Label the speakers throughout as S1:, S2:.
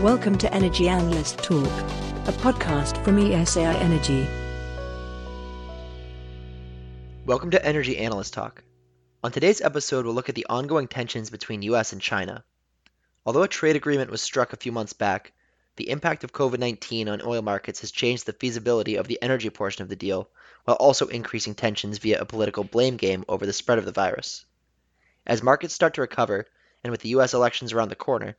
S1: Welcome to Energy Analyst Talk, a podcast from ESAI Energy.
S2: Welcome to Energy Analyst Talk. On today's episode, we'll look at the ongoing tensions between US and China. Although a trade agreement was struck a few months back, the impact of COVID 19 on oil markets has changed the feasibility of the energy portion of the deal, while also increasing tensions via a political blame game over the spread of the virus. As markets start to recover, and with the US elections around the corner,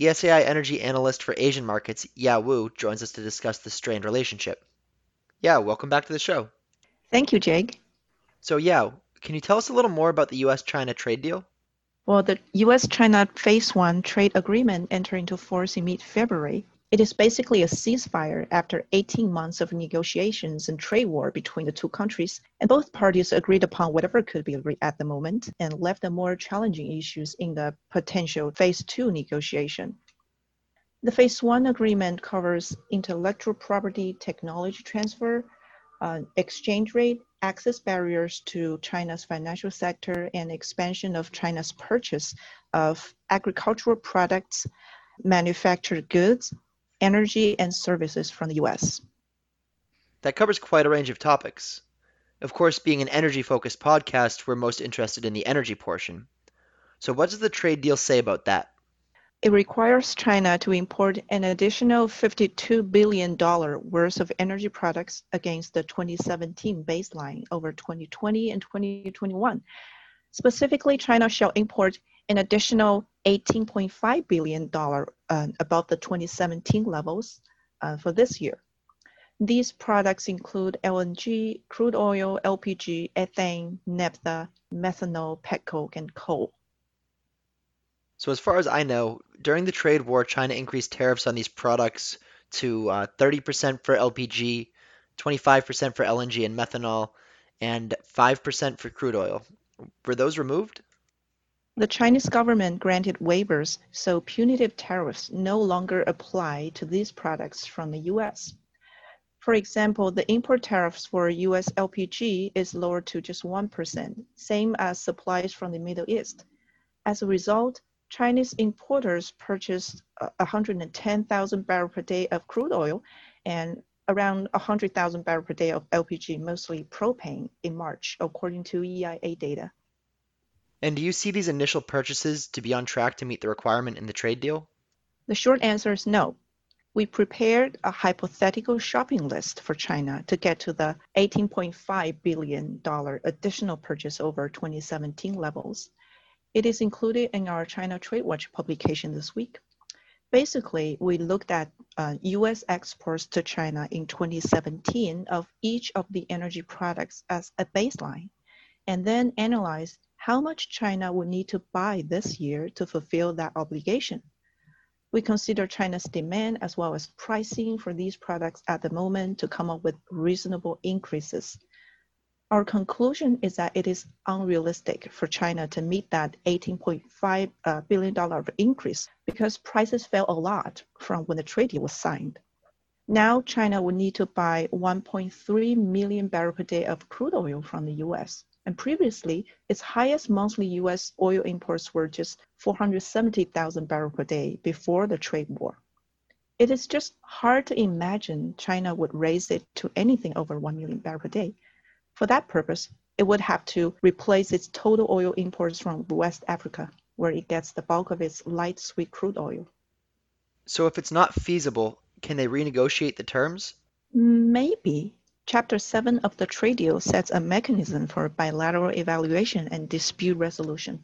S2: ESAI energy analyst for Asian markets, Ya Wu, joins us to discuss the strained relationship. Yeah, welcome back to the show.
S3: Thank you, Jake.
S2: So, yeah, can you tell us a little more about the US China trade deal?
S3: Well, the US China Phase 1 trade agreement entered into force in mid February. It is basically a ceasefire after 18 months of negotiations and trade war between the two countries, and both parties agreed upon whatever could be agreed at the moment and left the more challenging issues in the potential Phase 2 negotiation. The Phase 1 agreement covers intellectual property technology transfer, uh, exchange rate, access barriers to China's financial sector, and expansion of China's purchase of agricultural products, manufactured goods, energy, and services from the US.
S2: That covers quite a range of topics. Of course, being an energy focused podcast, we're most interested in the energy portion. So, what does the trade deal say about that?
S3: It requires China to import an additional $52 billion worth of energy products against the 2017 baseline over 2020 and 2021. Specifically, China shall import an additional $18.5 billion uh, above the 2017 levels uh, for this year. These products include LNG, crude oil, LPG, ethane, naphtha, methanol, petcoke, and coal.
S2: So, as far as I know, during the trade war, China increased tariffs on these products to uh, 30% for LPG, 25% for LNG and methanol, and 5% for crude oil. Were those removed?
S3: The Chinese government granted waivers so punitive tariffs no longer apply to these products from the US. For example, the import tariffs for US LPG is lowered to just 1%, same as supplies from the Middle East. As a result, Chinese importers purchased 110,000 barrels per day of crude oil and around 100,000 barrels per day of LPG, mostly propane, in March, according to EIA data.
S2: And do you see these initial purchases to be on track to meet the requirement in the trade deal?
S3: The short answer is no. We prepared a hypothetical shopping list for China to get to the $18.5 billion additional purchase over 2017 levels. It is included in our China Trade Watch publication this week. Basically, we looked at uh, US exports to China in 2017 of each of the energy products as a baseline, and then analyzed how much China would need to buy this year to fulfill that obligation. We consider China's demand as well as pricing for these products at the moment to come up with reasonable increases. Our conclusion is that it is unrealistic for China to meet that $18.5 uh, billion increase because prices fell a lot from when the deal was signed. Now, China would need to buy 1.3 million barrels per day of crude oil from the US. And previously, its highest monthly US oil imports were just 470,000 barrels per day before the trade war. It is just hard to imagine China would raise it to anything over 1 million barrels per day for that purpose, it would have to replace its total oil imports from West Africa, where it gets the bulk of its light sweet crude oil.
S2: So, if it's not feasible, can they renegotiate the terms?
S3: Maybe. Chapter 7 of the trade deal sets a mechanism for bilateral evaluation and dispute resolution.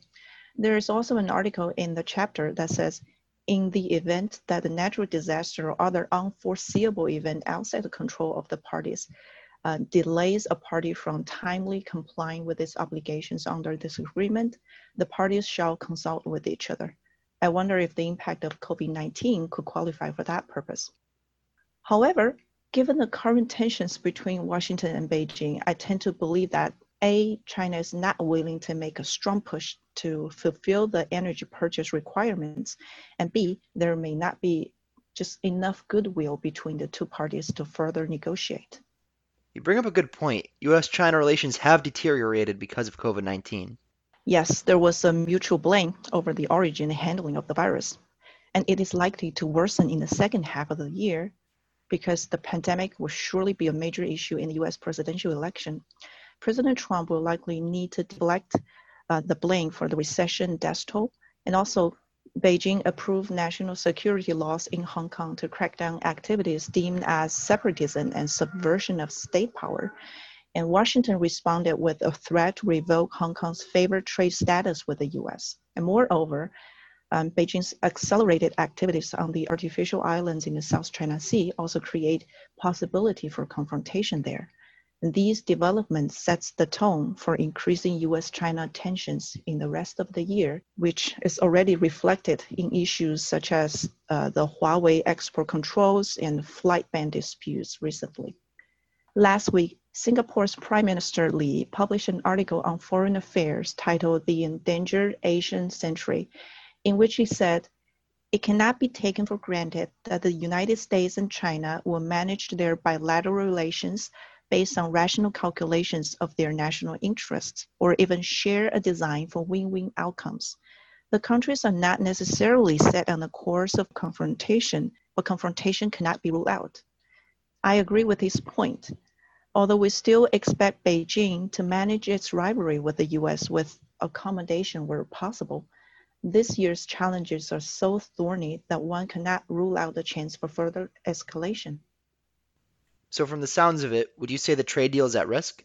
S3: There is also an article in the chapter that says in the event that a natural disaster or other unforeseeable event outside the control of the parties, uh, delays a party from timely complying with its obligations under this agreement, the parties shall consult with each other. I wonder if the impact of COVID 19 could qualify for that purpose. However, given the current tensions between Washington and Beijing, I tend to believe that A, China is not willing to make a strong push to fulfill the energy purchase requirements, and B, there may not be just enough goodwill between the two parties to further negotiate.
S2: You bring up a good point. US China relations have deteriorated because of COVID 19.
S3: Yes, there was a mutual blame over the origin and handling of the virus. and it is likely to worsen in the second half of the year because the pandemic will surely be a major issue in the US presidential election. President Trump will likely need to deflect uh, the blame for the recession death toll, and also Beijing approved national security laws in Hong Kong to crack down activities deemed as separatism and subversion of state power. And Washington responded with a threat to revoke Hong Kong's favored trade status with the US. And moreover, um, Beijing's accelerated activities on the artificial islands in the South China Sea also create possibility for confrontation there. And these developments sets the tone for increasing U.S.-China tensions in the rest of the year, which is already reflected in issues such as uh, the Huawei export controls and flight ban disputes recently. Last week, Singapore's Prime Minister Lee published an article on foreign affairs titled The Endangered Asian Century in which he said, it cannot be taken for granted that the United States and China will manage their bilateral relations based on rational calculations of their national interests or even share a design for win-win outcomes. The countries are not necessarily set on a course of confrontation, but confrontation cannot be ruled out. I agree with his point. Although we still expect Beijing to manage its rivalry with the US with accommodation where possible, this year's challenges are so thorny that one cannot rule out the chance for further escalation.
S2: So, from the sounds of it, would you say the trade deal is at risk?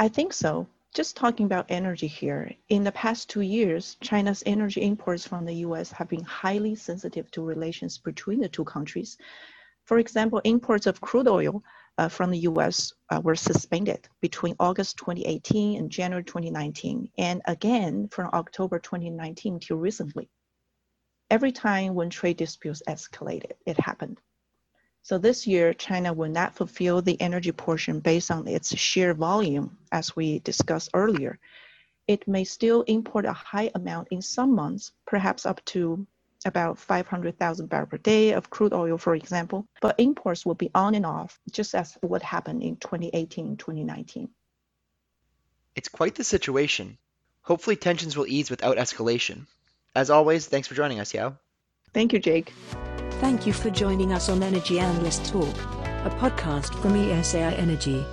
S3: I think so. Just talking about energy here, in the past two years, China's energy imports from the US have been highly sensitive to relations between the two countries. For example, imports of crude oil uh, from the US uh, were suspended between August 2018 and January 2019, and again from October 2019 till recently. Every time when trade disputes escalated, it happened. So this year, China will not fulfill the energy portion based on its sheer volume, as we discussed earlier. It may still import a high amount in some months, perhaps up to about 500,000 barrels per day of crude oil, for example, but imports will be on and off, just as what happened in 2018 2019.
S2: It's quite the situation. Hopefully, tensions will ease without escalation. As always, thanks for joining us, Yao.
S3: Thank you, Jake.
S1: Thank you for joining us on Energy Analyst Talk, a podcast from ESAI Energy.